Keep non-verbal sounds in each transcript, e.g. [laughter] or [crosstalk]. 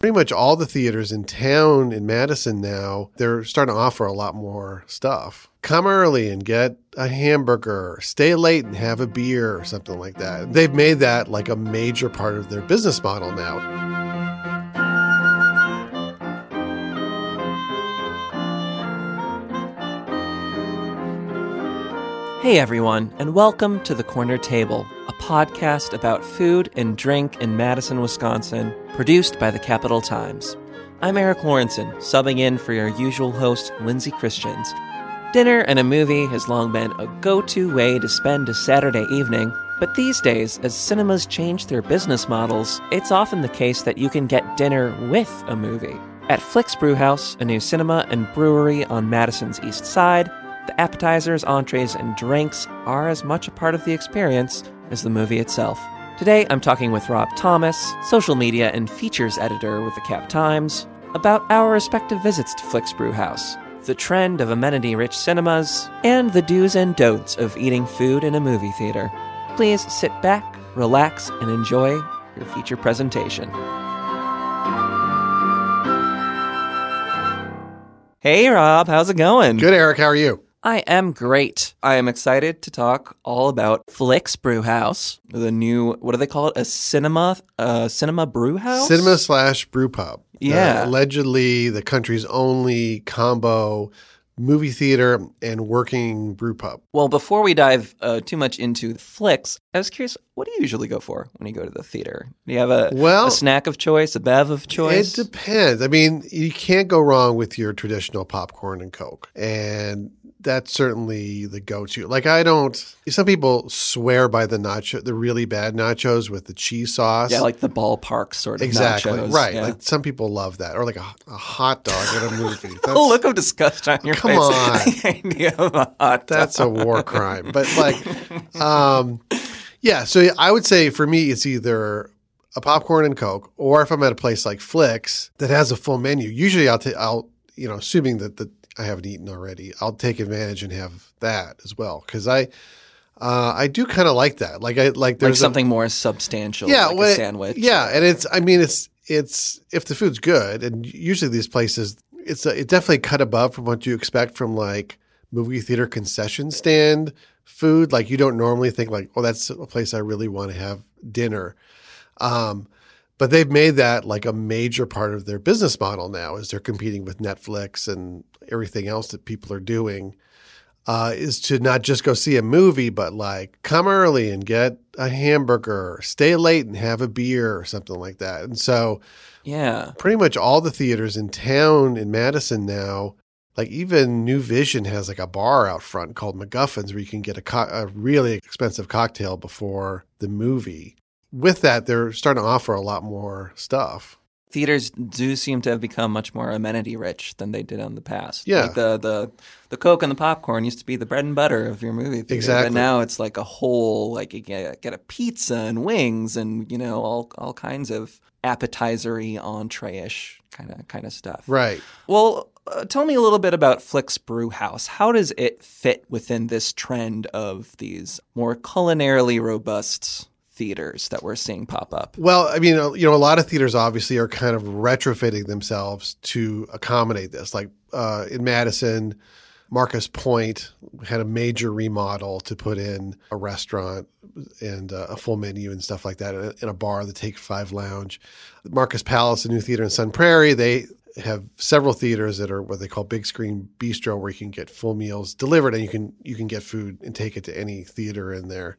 Pretty much all the theaters in town in Madison now, they're starting to offer a lot more stuff. Come early and get a hamburger, stay late and have a beer or something like that. They've made that like a major part of their business model now. Hey everyone, and welcome to The Corner Table, a podcast about food and drink in Madison, Wisconsin, produced by the Capital Times. I'm Erik Lorenzsonn, subbing in for your usual host, Lindsay Christians. Dinner and a movie has long been a go to way to spend a Saturday evening, but these days, as cinemas change their business models, it's often the case that you can get dinner with a movie. At Flix Brewhouse, a new cinema and brewery on Madison's East Side, the appetizers, entrees, and drinks are as much a part of the experience as the movie itself. Today, I'm talking with Rob Thomas, social media and features editor with the Cap Times, about our respective visits to Flix Brewhouse, the trend of amenity rich cinemas, and the do's and don'ts of eating food in a movie theater. Please sit back, relax, and enjoy your feature presentation. Hey, Rob, how's it going? Good, Eric. How are you? I am great. I am excited to talk all about Flix Brewhouse, the new what do they call it? A cinema, uh, cinema brew house. Cinema slash brew pub. Yeah. Uh, allegedly, the country's only combo movie theater and working brew pub. Well, before we dive uh, too much into Flix, I was curious, what do you usually go for when you go to the theater? Do you have a, Well- a snack of choice, a bev of choice? It depends. I mean, you can't go wrong with your traditional popcorn and Coke. And that's certainly the go-to. Like I don't some people swear by the nacho the really bad nachos with the cheese sauce. yeah, like the ballpark sort of nachos. exactly. nachos. Right. Yeah. Like some people love that. Or like a, a hot dog in a movie. [laughs] That's, oh, look of disgust on your Come face. on. [laughs] the idea of a hot dog. that's a war crime. But like um yeah, so I would say for me it's either a popcorn and Coke, or if I'm at a place like Flix that has a full menu, usually I'll, ta- I'll you know, assuming that the, I haven't eaten already, I'll take advantage and have that as well because I uh, I do kind of like that. Like I like like there's a- something more substantial, yeah, like well, a sandwich. Yeah, and it's I mean it's it's if the food's good, and usually these places it's a, it definitely cut above from what you expect from like movie theater concession stand food. Like you don't normally think like, oh, that's a place I really want to have dinner. Um, but they've made that like a major part of their business model now, as they're competing with Netflix and everything else that people are doing. Uh, is to not just go see a movie, but like come early and get a hamburger, stay late and have a beer or something like that. And so, yeah. pretty much all the theaters in town in Madison now, like even New Vision has like a bar out front called MacGuffins where you can get a, co- a really expensive cocktail before the movie. With that, they're starting to offer a lot more stuff. theaters do seem to have become much more amenity rich than they did in the past. Yeah. like the the the Coke and the popcorn used to be the bread and butter of your movie theater, Exactly. But now it's like a whole like you get, get a pizza and wings and you know all all kinds of appetizery entree-ish kind of kind of stuff. Right. Well, uh, tell me a little bit about Flix Brewhouse. How does it fit within this trend of these more culinarily robust theaters that we're seeing pop up? Well, I mean, you know, a lot of theaters obviously are kind of retrofitting themselves to accommodate this. Like uh, in Madison, Marcus Point had a major remodel to put in a restaurant and uh, a full menu and stuff like that a, in a bar, the Take Five Lounge. Marcus Palace, a new theater in Sun Prairie, they have several theaters that are what they call big screen bistro, where you can get full meals delivered and you can you can get food and take it to any theater in there.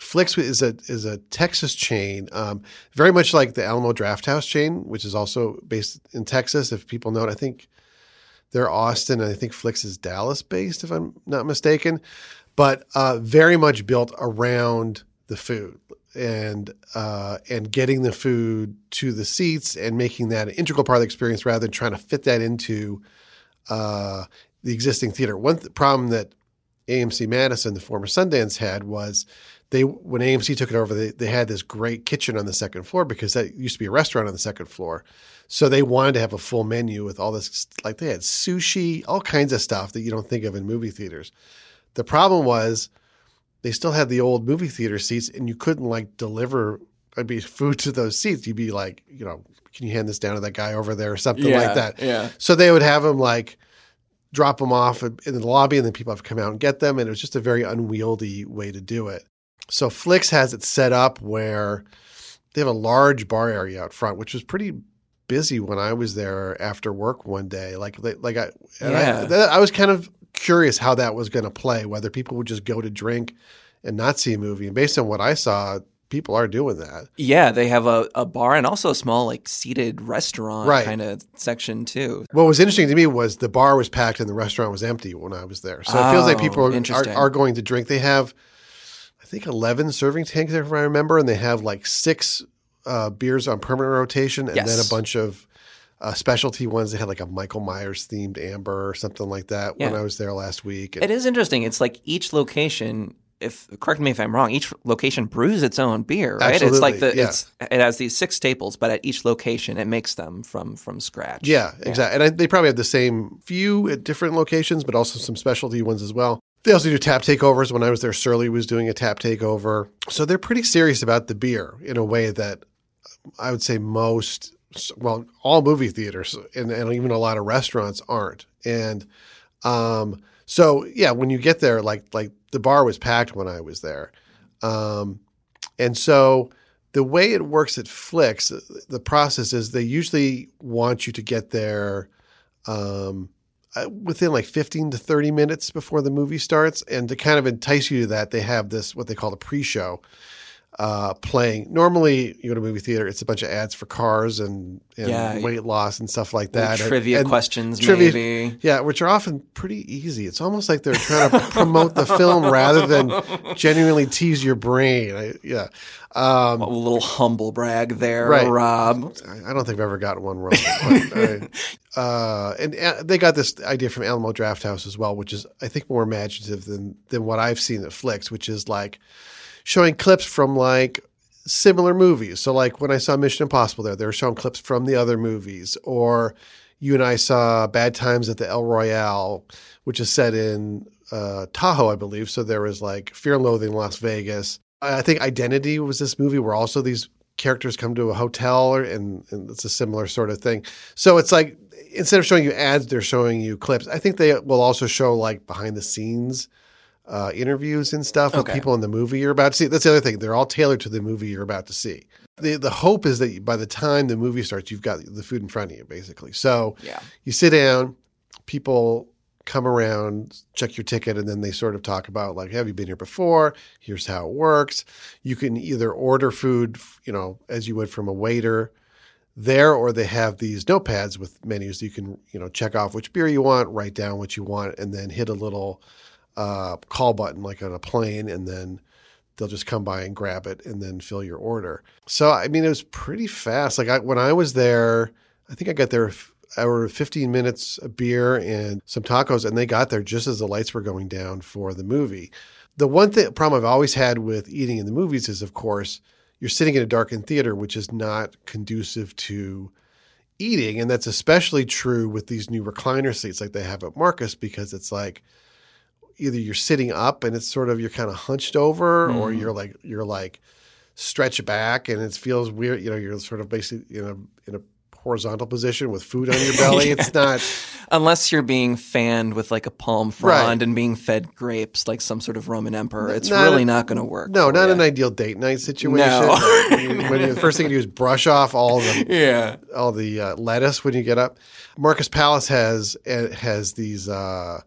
Flix is a is a Texas chain, um, very much like the Alamo Drafthouse chain, which is also based in Texas. If people know it, I think they're Austin, and I think Flix is Dallas based, if I'm not mistaken. But uh, very much built around the food and uh, and getting the food to the seats and making that an integral part of the experience, rather than trying to fit that into uh, the existing theater. One th- problem that AMC Madison, the former Sundance, had was they when AMC took it over, they, they had this great kitchen on the second floor because that used to be a restaurant on the second floor. So they wanted to have a full menu with all this, like they had sushi, all kinds of stuff that you don't think of in movie theaters. The problem was they still had the old movie theater seats, and you couldn't like deliver I'd be [laughs] food to those seats, you'd be like, you know, can you hand this down to that guy over there or something Yeah, like that. yeah. So they would have them like drop them off in the lobby, and then people have to come out and get them, and it was just a very unwieldy way to do it. So Flix has it set up where they have a large bar area out front, which was pretty busy when I was there after work one day. Like, like I, Yeah. I, I was kind of curious how that was going to play, whether people would just go to drink and not see a movie. And based on what I saw, people are doing that. Yeah, they have a, a bar and also a small like seated restaurant Right. kind of section too. What was interesting to me was the bar was packed and the restaurant was empty when I was there. So it feels like Oh, people are, are, are going to drink. They have, think, 11 serving tanks, if I remember, and they have like six uh, beers on permanent rotation and then a bunch of uh, specialty ones. They had like a Michael Myers themed amber or something like that when I was there last week. It is interesting. It's like each location. If correct me if I'm wrong, each location brews its own beer, right? it's like the yeah. it's it has these six staples, but at each location it makes them from from scratch. Yeah, exactly. And I, they probably have the same few at different locations, but also some specialty ones as well. They also do tap takeovers. When I was there, Surly was doing a tap takeover. So they're pretty serious about the beer in a way that I would say most, well, all movie theaters and, and even a lot of restaurants aren't. And um, so, yeah, when you get there, like like the bar was packed when I was there. Um, and so the way it works at Flix, the process is they usually want you to get there um, Uh, within like 15 to 30 minutes before the movie starts. And to kind of entice you to that, they have this, what they call a pre show. Uh, playing normally you go to a movie theater it's a bunch of ads for cars and, and Yeah. weight loss and stuff like that And- trivia and questions, trivia- maybe. yeah which are often pretty easy it's almost like they're trying to promote the film rather than [laughs] genuinely tease your brain I, yeah um, A little humble brag there, Right. Rob. I don't think I've ever gotten one wrong. But, [laughs] I- uh, and uh, they got this idea from Alamo Drafthouse as well, which is I think more imaginative than than what I've seen at Flix, which is like showing clips from like similar movies. So like when I saw Mission Impossible there, they were showing clips from the other movies. Or you and I saw Bad Times at the El Royale, which is set in uh, Tahoe, I believe. So there was like Fear and Loathing in Las Vegas. I think Identity was this movie where also these characters come to a hotel or, and, and it's a similar sort of thing. So it's like instead of showing you ads, they're showing you clips. I think they will also show like behind the scenes uh, interviews and stuff with Okay. people in the movie you're about to see. That's the other thing; they're all tailored to the movie you're about to see. the The hope is that by the time the movie starts, you've got the food in front of you, basically. So Yeah. you sit down, people come around, check your ticket, and then they sort of talk about like, have you been here before? Here's how it works. You can either order food, you know, as you would from a waiter there, or they have these notepads with menus. You can, you know, check off which beer you want, write down what you want, and then hit a little uh, call button like on a plane, and then they'll just come by and grab it and then fill your order. So I mean, it was pretty fast. Like I, when I was there, I think I got there f- hour 15 minutes a beer and some tacos, and they got there just as the lights were going down for the movie. The one thing problem I've always had with eating in the movies is, of course, you're sitting in a darkened theater, which is not conducive to eating, and that's especially true with these new recliner seats like they have at Marcus because it's like either you're sitting up and it's sort of you're kind of hunched over, or you're like you're like stretched back and it feels weird. You know, you're sort of basically in a in a horizontal position with food on your belly. It's [laughs] not. Unless you're being fanned with like a palm frond Right. and being fed grapes like some sort of Roman emperor, it's not really a- not going to work. No, not ya. an ideal date night situation. No. when [laughs] when you- the first thing you do is brush off all the Yeah. all the uh, lettuce when you get up. Marcus Palace has uh, has these uh,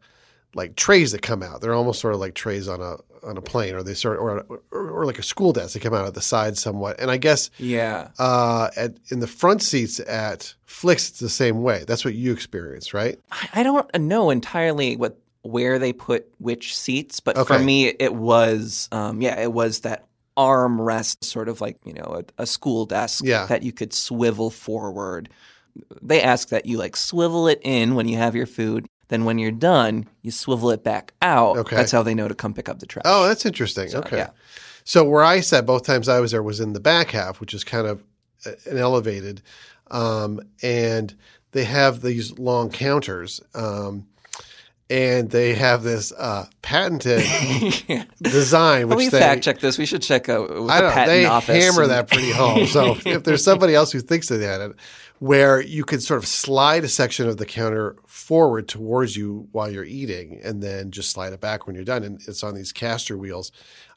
like trays that come out. They're almost sort of like trays on a on a plane, or they sort or, or or like a school desk. They come out at the side somewhat. And I guess Yeah. uh, at in the front seats at Flix, it's the same way. That's what you experience, right? I I don't know entirely what where they put which seats, but for me, it was um, yeah, it was that armrest, sort of like you know a, a school desk Yeah. that you could swivel forward. They ask that you like swivel it in when you have your food. Then when you're done, you swivel it back out. Okay. That's how they know to come pick up the trash. Oh, that's interesting. okay. yeah. So where I sat both times I was there was in the back half, which is kind of uh, an elevated, um, and they have these long counters. Um, and they have this uh, patented [laughs] design. Which Let me they, fact check this. We should check out with I the don't. patent They office. hammer and- that pretty home. So [laughs] if there's somebody else who thinks they had it, where you could sort of slide a section of the counter forward towards you while you're eating, and then just slide it back when you're done, and it's on these caster wheels.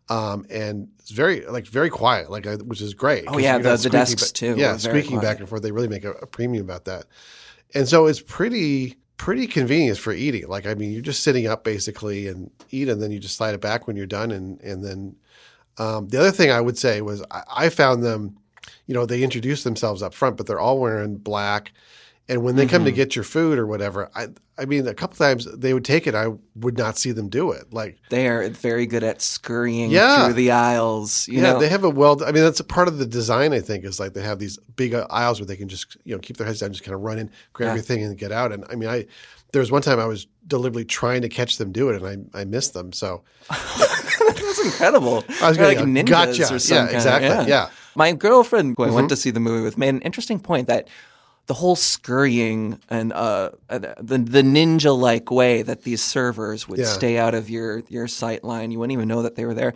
Um, and it's very like very quiet, like uh, which is great. Oh yeah, the- the desks, back- too, Yeah, squeaking back and forth. They really make a, a premium about that, and so it's pretty pretty convenient for eating. Like I mean, you're just sitting up basically and eat, and then you just slide it back when you're done, and and then um, the other thing I would say was I, I found them, you know, they introduce themselves up front, but they're all wearing black. And when they come to Mhm. get your food or whatever, I I mean, a couple times they would take it, I would not see them do it. Like, They are very good at scurrying Yeah. through the aisles. You yeah, know, they have a well. I mean, that's a part of the design. I think is like they have these big uh, aisles where they can just you know keep their heads down, just kind of run in, grab Yeah. your thing, and get out. And I mean, I there was one time I was deliberately trying to catch them do it, and I I missed them. So [laughs] that's incredible. I was going like ninjas gotcha. or some yeah, exactly. Yeah. yeah. My girlfriend, who I Mm-hmm. went to see the movie with, made an interesting point that the whole scurrying and uh, uh, the the ninja like way that these servers would Yeah. stay out of your your sight line, you wouldn't even know that they were there.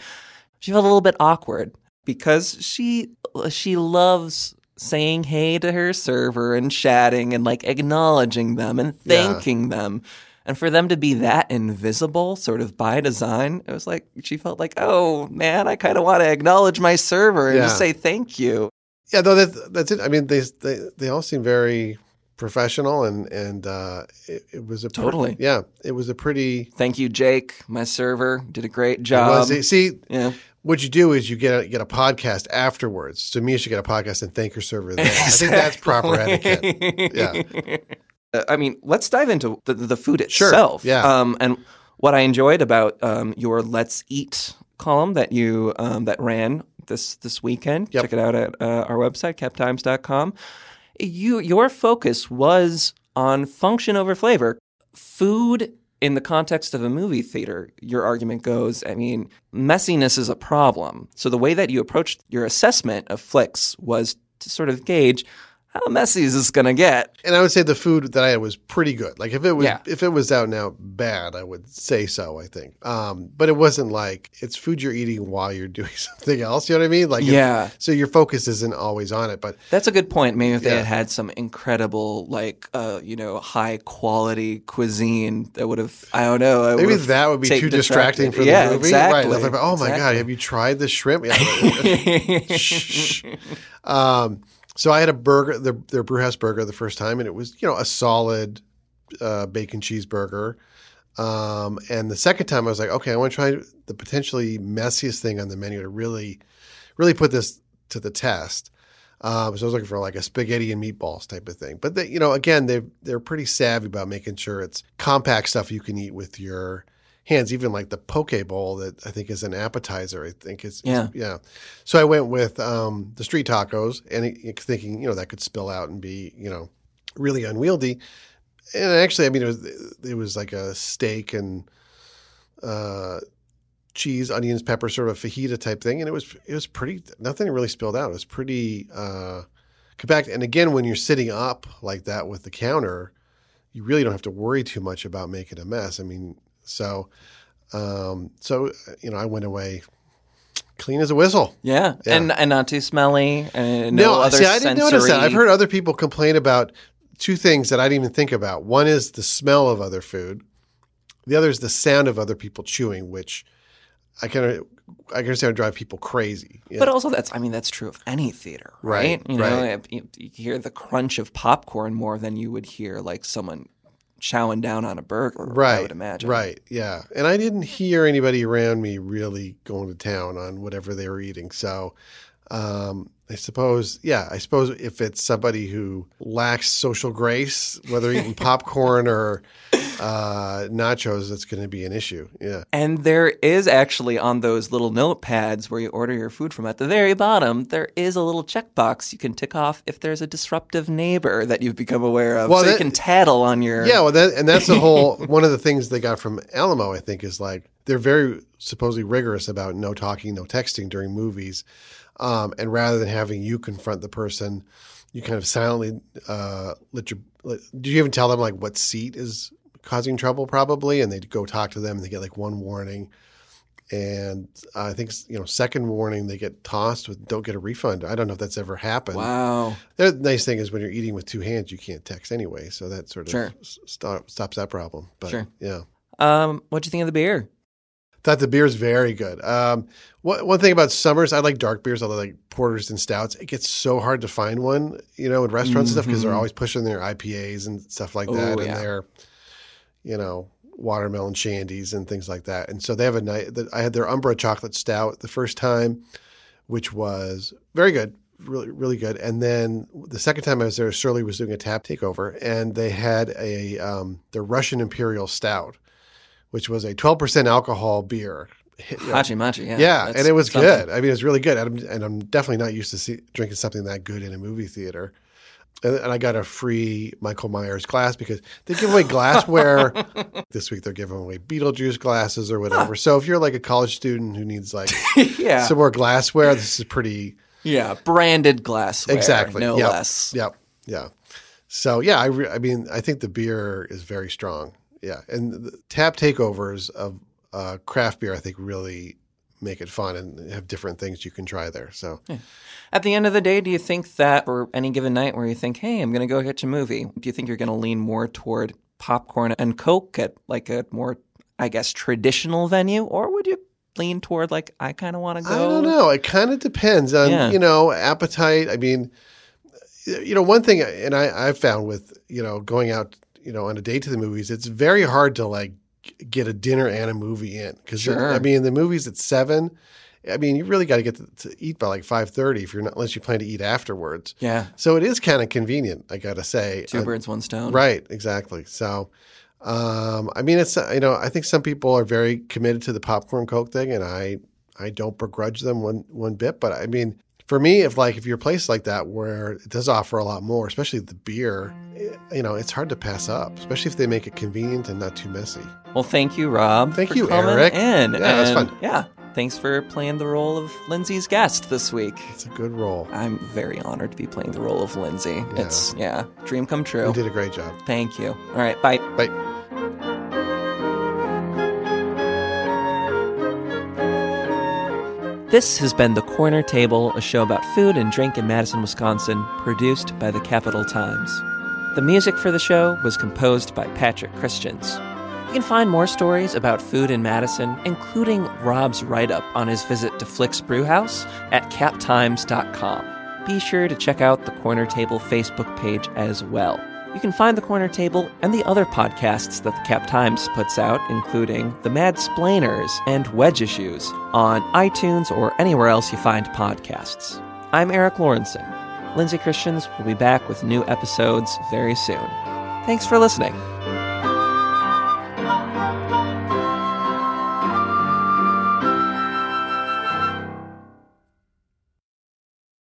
She felt a little bit awkward because she she loves saying hey to her server and chatting and like acknowledging them and Yeah. thanking them. And for them to be that invisible, sort of by design, it was like she felt like, oh man, I kind of want to acknowledge my server and just say thank you. Yeah, though that's that's it. I mean, they they they all seem very professional, and and uh, it, it was a pretty- Totally. yeah, it was a pretty. Thank you, Jake, my server. Did a great it job. was- see, yeah. what you do is you get a, get a podcast afterwards. So me, you should get a podcast and thank your server. There. I think that's proper etiquette. Yeah. [laughs] Uh, I mean, let's dive into the, the food Sure, itself. yeah. Um, and what I enjoyed about um, your Let's Eat column that you um, that ran this this weekend. Yep. Check it out at uh, our website, captimes.com. You your focus was on function over flavor. Food in the context of a movie theater, your argument goes, I mean, messiness is a problem. So the way that you approached your assessment of Flix was to sort of gauge how messy is this going to get? And I would say the food that I had was pretty good. Like if it was Yeah. if it was out now bad, I would say so. I think, um, but it wasn't like it's food you're eating while you're [laughs] doing something else. You know what I mean? Like if- Yeah. so your focus isn't always on it, but That's a good point. Maybe if they Yeah. had had some incredible, like, uh, you know, high quality cuisine, that would have, I don't know. I maybe that would be too distracting for the movie. Exactly. Right? Like, oh my god, have you tried the shrimp? Yeah. [laughs] Shh. [laughs] Um, so I had a burger, their, their brewhouse burger the first time, and it was you know a solid uh, bacon cheeseburger. Um, and the second time I was like, okay, I want to try the potentially messiest thing on the menu to really, really put this to the test. Um, so I was looking for like a spaghetti and meatballs type of thing. But they, you know, again, they they're pretty savvy about making sure it's compact stuff you can eat with your hands. Even like the poke bowl that I think is an appetizer. I think is Yeah. yeah. So I went with um, the street tacos, and it- it- thinking you know that could spill out and be you know really unwieldy. And actually, I mean, it was it was like a steak and uh, cheese, onions, pepper, sort of a fajita type thing, and it was it was pretty. Nothing really spilled out. It was pretty uh, compact. And again, when you're sitting up like that with the counter, you really don't have to worry too much about making a mess. I mean, so um, so you know, I went away clean as a whistle. yeah. Yeah. And, and not too smelly. And no, other see, I didn't notice that. I've heard other people complain about two things that I didn't even think about. One is the smell of other food. The other is the sound of other people chewing, which I kind of I can understand would drive people crazy. Yeah. But also, that's I mean, that's true of any theater, right? Right, You know, right. you hear the crunch of popcorn more than you would hear like someone chowing down on a burger. right, I would imagine. Right, yeah. And I didn't hear anybody around me really going to town on whatever they were eating. So um, I suppose, yeah, I suppose if it's somebody who lacks social grace, whether eating [laughs] popcorn or uh, nachos, it's going to be an issue. Yeah. And there is actually on those little notepads where you order your food from at the very bottom, there is a little checkbox you can tick off if there's a disruptive neighbor that you've become aware of. Well, so you can tattle on your. Yeah, well, that, and that's the whole [laughs] one of the things they got from Alamo. I think is like they're very supposedly rigorous about no talking, no texting during movies, um, and rather than having you confront the person, you kind of silently uh, let your. Let, do you even tell them like what seat is causing trouble probably, and they go talk to them and they get like one warning. And I think you know, second warning they get tossed with don't get a refund. I don't know if that's ever happened. Wow. The nice thing is when you're eating with two hands, you can't text anyway, so that sort of Sure. s- stop, stops that problem. But Sure. yeah, Um, what do you think of the beer? Thought the beer is very good. Um, one, one thing about summers, I like dark beers. I like porters and stouts. It gets so hard to find one, you know, in restaurants and stuff because they're Mhm. always pushing their IPAs and stuff like Oh, that, and yeah. their, you know, watermelon shandies and things like that. And so they have a night. that I had their Umbra chocolate stout the first time, which was very good. Really, really good. And then the second time I was there, Surly was doing a tap takeover, and they had a um, their Russian Imperial Stout, which was a 12% alcohol beer. You know, Hachi Machi, yeah. yeah, and it was something. good. I mean, it was really good. And I'm, and I'm definitely not used to see, drinking something that good in a movie theater. And, and I got a free Michael Myers glass because they give away glassware. [laughs] this week they're giving away Beetlejuice glasses or whatever. So if you're like a college student who needs like [laughs] yeah. some more glassware, this is pretty yeah. Branded glassware. exactly. No Yep. less. Yep. Yeah. So yeah, I, re- I mean, I think the beer is very strong. Yeah, and the tap takeovers of uh, craft beer, I think, really make it fun and have different things you can try there. So At the end of the day, do you think that for any given night where you think, hey, I'm going to go catch a movie, do you think you're going to lean more toward popcorn and Coke at like a more, I guess, traditional venue? Or would you lean toward like, I kind of want to go? I don't know. It kind of depends on Yeah. you know appetite. I mean, you know, one thing, and I I've found with you know going out you know on a date to the movies, it's very hard to like get a dinner and a movie in because Sure. I mean the movies at seven. I mean, you really got to get to, to eat by like five thirty if you're not unless you plan to eat afterwards. Yeah. So it is kind of convenient, I got to say. Two Uh, birds, one stone. Right, exactly. So, um, I mean, it's you know, I think some people are very committed to the popcorn coke thing, and I I don't begrudge them one one bit. But I mean, for me, if like if you're a place like that where it does offer a lot more, especially the beer, eh, you know, it's hard to pass up, especially if they make it convenient and not too messy. Well, thank you, Rob. Thank you, Eric. In. Yeah, that was And, fun. Yeah. Thanks for playing the role of Lindsay's guest this week. It's a good role. I'm very honored to be playing the role of Lindsay. Yeah. It's, yeah, dream come true. You did a great job. Thank you. All right, bye. Bye. This has been The Corner Table, a show about food and drink in Madison, Wisconsin, produced by the Capital Times. The music for the show was composed by Patrick Christians. You can find more stories about food in Madison, including Rob's write up on his visit to Flix Brewhouse at captimes.com. Be sure to check out the Corner Table Facebook page as well. You can find the Corner Table and the other podcasts that the Cap Times puts out, including The Mad Splainers and Wedge Issues, on iTunes or anywhere else you find podcasts. I'm Erik Lorenzsonn. Lindsay Christians will be back with new episodes very soon. Thanks for listening.